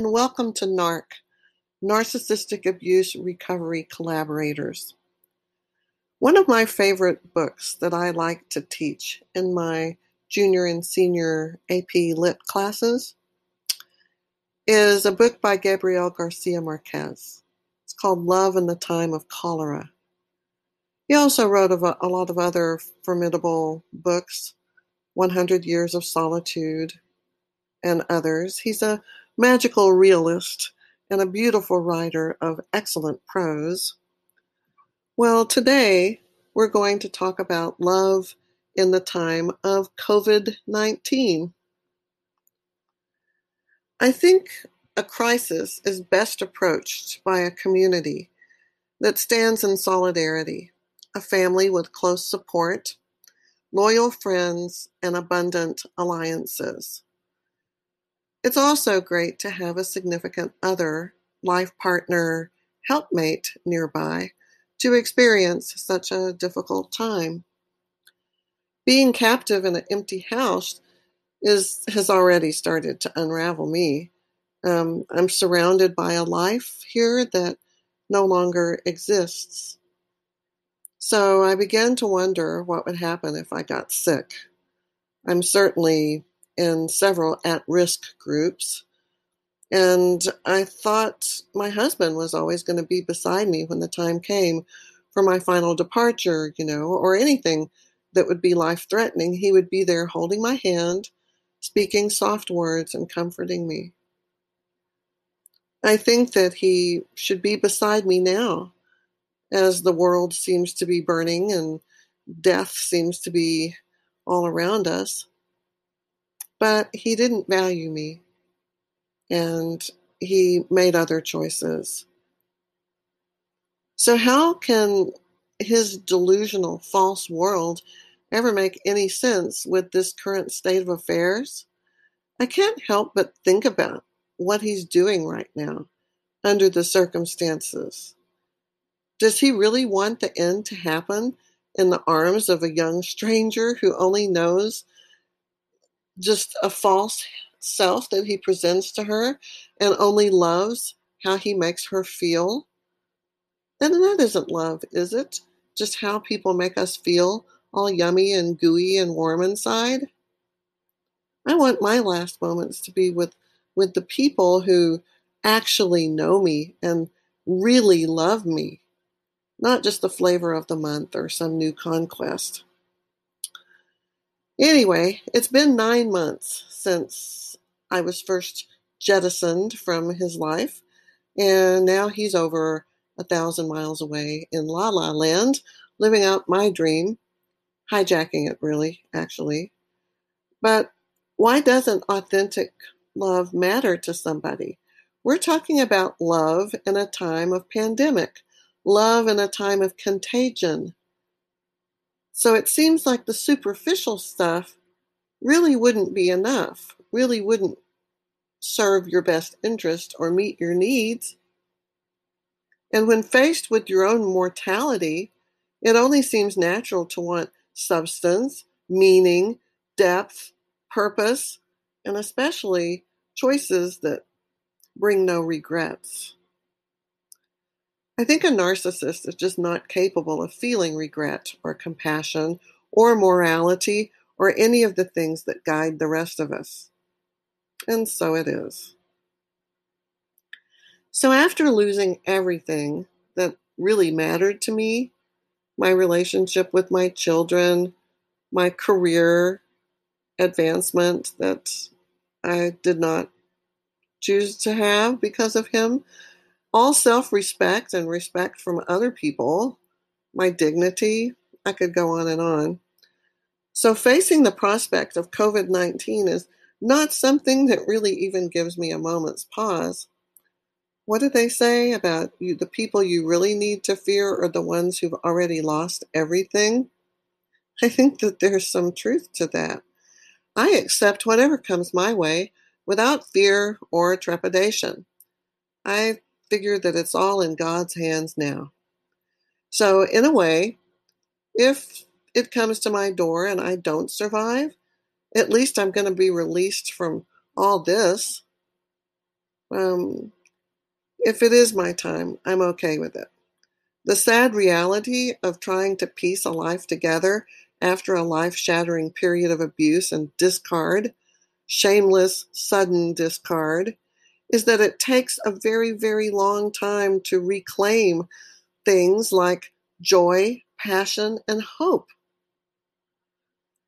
and welcome to NARC, Narcissistic Abuse Recovery Collaborators. One of my favorite books that I like to teach in my junior and senior AP Lit classes is a book by Gabriel Garcia Marquez. It's called Love in the Time of Cholera. He also wrote a, a lot of other formidable books, 100 Years of Solitude, and others. He's a magical realist and a beautiful writer of excellent prose. Well, today we're going to talk about love in the time of COVID 19. I think a crisis is best approached by a community that stands in solidarity, a family with close support, loyal friends, and abundant alliances. It's also great to have a significant other, life partner, helpmate nearby to experience such a difficult time. Being captive in an empty house is has already started to unravel me. Um, I'm surrounded by a life here that no longer exists. So I began to wonder what would happen if I got sick. I'm certainly in several at risk groups. And I thought my husband was always going to be beside me when the time came for my final departure, you know, or anything that would be life threatening. He would be there holding my hand, speaking soft words, and comforting me. I think that he should be beside me now as the world seems to be burning and death seems to be all around us. But he didn't value me, and he made other choices. So, how can his delusional, false world ever make any sense with this current state of affairs? I can't help but think about what he's doing right now under the circumstances. Does he really want the end to happen in the arms of a young stranger who only knows just a false self that he presents to her and only loves how he makes her feel, then that isn't love, is it? Just how people make us feel all yummy and gooey and warm inside. I want my last moments to be with, with the people who actually know me and really love me, not just the flavor of the month or some new conquest. Anyway, it's been nine months since I was first jettisoned from his life, and now he's over a thousand miles away in La La Land, living out my dream, hijacking it really, actually. But why doesn't authentic love matter to somebody? We're talking about love in a time of pandemic, love in a time of contagion, so it seems like the superficial stuff really wouldn't be enough, really wouldn't serve your best interest or meet your needs. And when faced with your own mortality, it only seems natural to want substance, meaning, depth, purpose, and especially choices that bring no regrets. I think a narcissist is just not capable of feeling regret or compassion or morality or any of the things that guide the rest of us. And so it is. So after losing everything that really mattered to me, my relationship with my children, my career advancement that I did not choose to have because of him, all self respect and respect from other people, my dignity. I could go on and on. So, facing the prospect of COVID 19 is not something that really even gives me a moment's pause. What do they say about you? The people you really need to fear are the ones who've already lost everything. I think that there's some truth to that. I accept whatever comes my way without fear or trepidation. I figure that it's all in God's hands now. So, in a way, if it comes to my door and I don't survive, at least I'm going to be released from all this. Um, if it is my time, I'm okay with it. The sad reality of trying to piece a life together after a life shattering period of abuse and discard, shameless, sudden discard, is that it takes a very, very long time to reclaim things like joy, passion, and hope.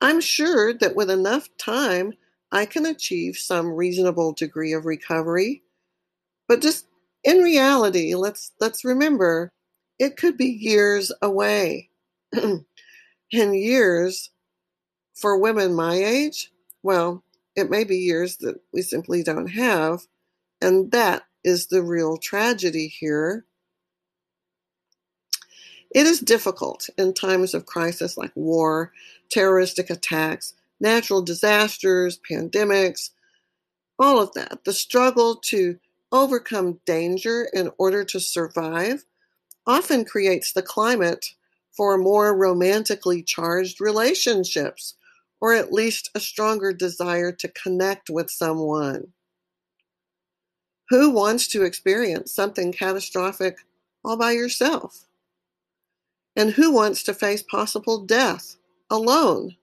I'm sure that with enough time, I can achieve some reasonable degree of recovery. But just in reality, let's let's remember it could be years away. and years for women my age, well, it may be years that we simply don't have. And that is the real tragedy here. It is difficult in times of crisis like war, terroristic attacks, natural disasters, pandemics, all of that. The struggle to overcome danger in order to survive often creates the climate for more romantically charged relationships, or at least a stronger desire to connect with someone. Who wants to experience something catastrophic all by yourself? And who wants to face possible death alone?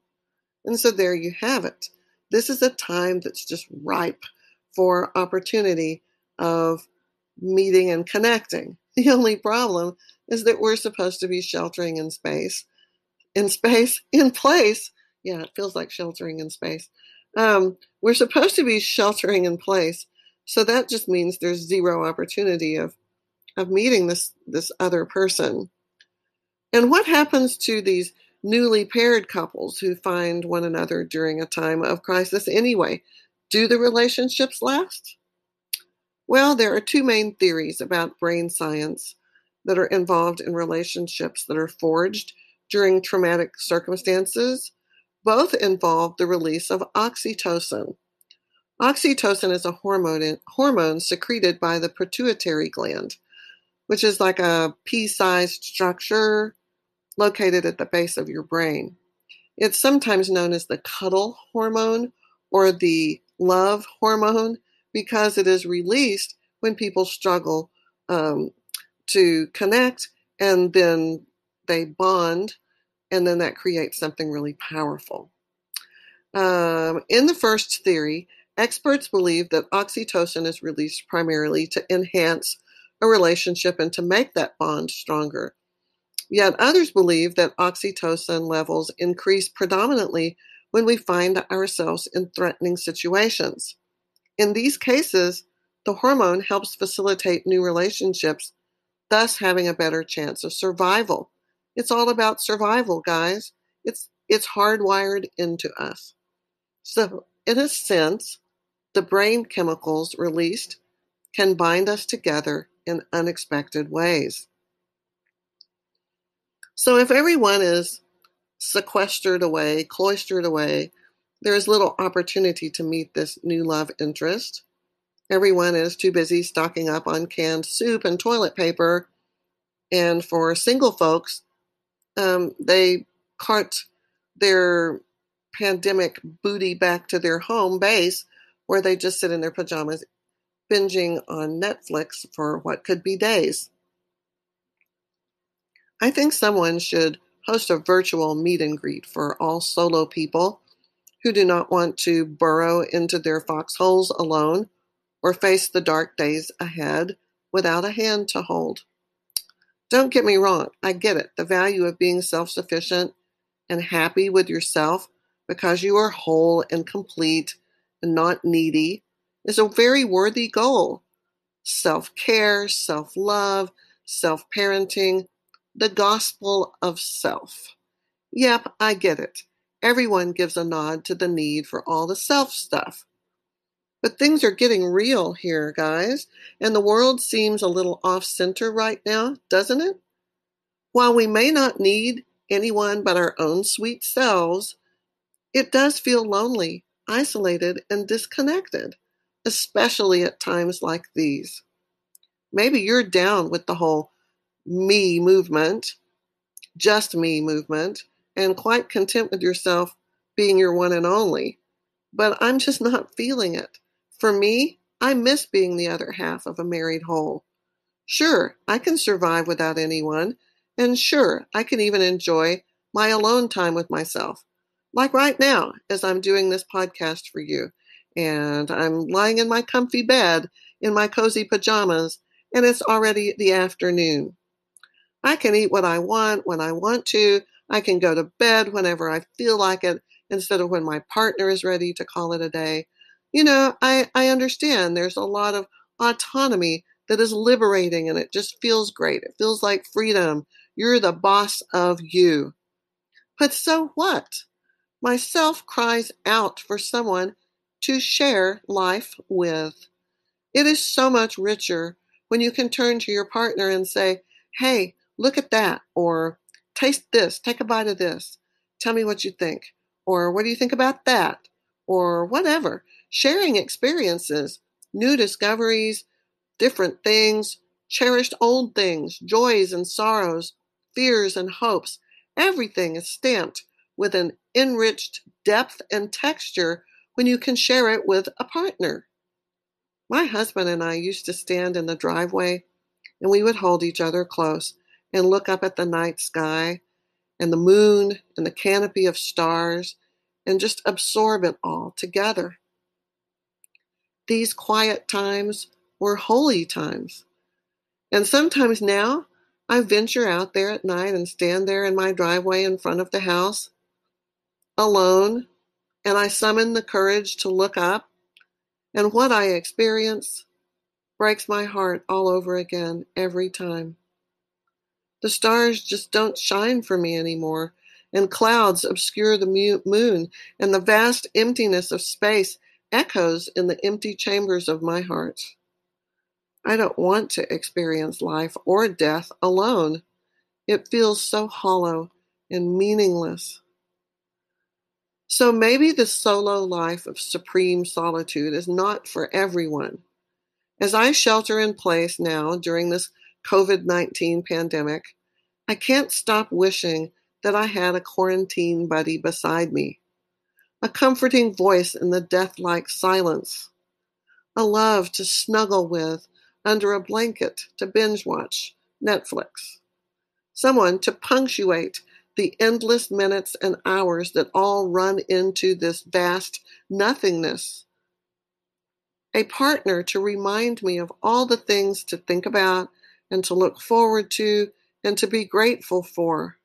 And so there you have it. This is a time that's just ripe for opportunity of meeting and connecting. The only problem is that we're supposed to be sheltering in space. In space, in place. Yeah, it feels like sheltering in space. Um, we're supposed to be sheltering in place. So that just means there's zero opportunity of of meeting this this other person. And what happens to these newly paired couples who find one another during a time of crisis anyway? Do the relationships last? Well, there are two main theories about brain science that are involved in relationships that are forged during traumatic circumstances. Both involve the release of oxytocin. Oxytocin is a hormone, hormone secreted by the pituitary gland, which is like a pea sized structure located at the base of your brain. It's sometimes known as the cuddle hormone or the love hormone because it is released when people struggle um, to connect and then they bond, and then that creates something really powerful. Um, in the first theory, experts believe that oxytocin is released primarily to enhance a relationship and to make that bond stronger. Yet others believe that oxytocin levels increase predominantly when we find ourselves in threatening situations. In these cases, the hormone helps facilitate new relationships, thus having a better chance of survival. It's all about survival, guys. It's it's hardwired into us. So, in a sense, the brain chemicals released can bind us together in unexpected ways. So, if everyone is sequestered away, cloistered away, there is little opportunity to meet this new love interest. Everyone is too busy stocking up on canned soup and toilet paper. And for single folks, um, they cart their pandemic booty back to their home base where they just sit in their pajamas binging on Netflix for what could be days. I think someone should host a virtual meet and greet for all solo people who do not want to burrow into their foxholes alone or face the dark days ahead without a hand to hold. Don't get me wrong, I get it. The value of being self sufficient and happy with yourself because you are whole and complete and not needy is a very worthy goal. Self care, self love, self parenting, the gospel of self. Yep, I get it. Everyone gives a nod to the need for all the self stuff. But things are getting real here, guys, and the world seems a little off center right now, doesn't it? While we may not need anyone but our own sweet selves, it does feel lonely, isolated, and disconnected, especially at times like these. Maybe you're down with the whole me movement, just me movement, and quite content with yourself being your one and only. But I'm just not feeling it. For me, I miss being the other half of a married whole. Sure, I can survive without anyone, and sure, I can even enjoy my alone time with myself. Like right now, as I'm doing this podcast for you, and I'm lying in my comfy bed in my cozy pajamas, and it's already the afternoon. I can eat what I want when I want to. I can go to bed whenever I feel like it instead of when my partner is ready to call it a day. You know, I, I understand there's a lot of autonomy that is liberating and it just feels great. It feels like freedom. You're the boss of you. But so what? Myself cries out for someone to share life with. It is so much richer when you can turn to your partner and say, Hey, look at that, or taste this, take a bite of this, tell me what you think, or what do you think about that, or whatever. Sharing experiences, new discoveries, different things, cherished old things, joys and sorrows, fears and hopes. Everything is stamped with an enriched depth and texture when you can share it with a partner. My husband and I used to stand in the driveway and we would hold each other close and look up at the night sky and the moon and the canopy of stars and just absorb it all together. These quiet times were holy times. And sometimes now I venture out there at night and stand there in my driveway in front of the house alone, and I summon the courage to look up, and what I experience breaks my heart all over again every time. The stars just don't shine for me anymore, and clouds obscure the moon, and the vast emptiness of space echoes in the empty chambers of my heart. I don't want to experience life or death alone. It feels so hollow and meaningless. So maybe the solo life of supreme solitude is not for everyone. As I shelter in place now during this COVID 19 pandemic, I can't stop wishing that I had a quarantine buddy beside me, a comforting voice in the death like silence, a love to snuggle with under a blanket to binge watch Netflix, someone to punctuate the endless minutes and hours that all run into this vast nothingness. A partner to remind me of all the things to think about and to look forward to and to be grateful for.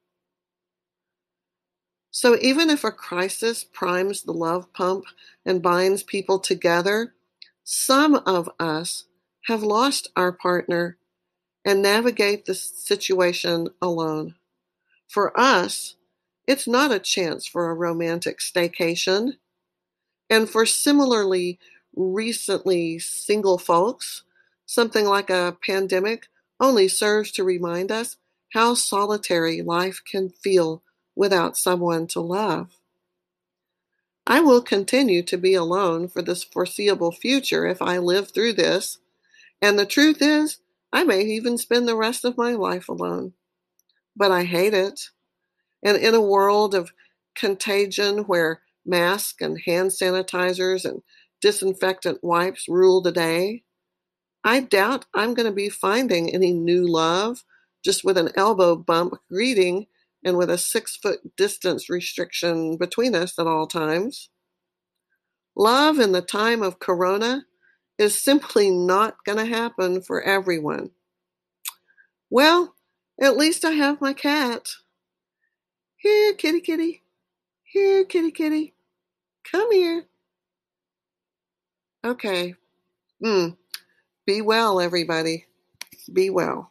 So, even if a crisis primes the love pump and binds people together, some of us have lost our partner and navigate the situation alone. For us, it's not a chance for a romantic staycation. And for similarly recently single folks, something like a pandemic only serves to remind us how solitary life can feel without someone to love. I will continue to be alone for this foreseeable future if I live through this, and the truth is, I may even spend the rest of my life alone. But I hate it. And in a world of contagion where masks and hand sanitizers and disinfectant wipes rule the day, I doubt I'm going to be finding any new love just with an elbow bump greeting and with a six foot distance restriction between us at all times. Love in the time of Corona is simply not going to happen for everyone. Well, at least I have my cat. Here, kitty, kitty. Here, kitty, kitty. Come here. Okay. Hmm. Be well, everybody. Be well.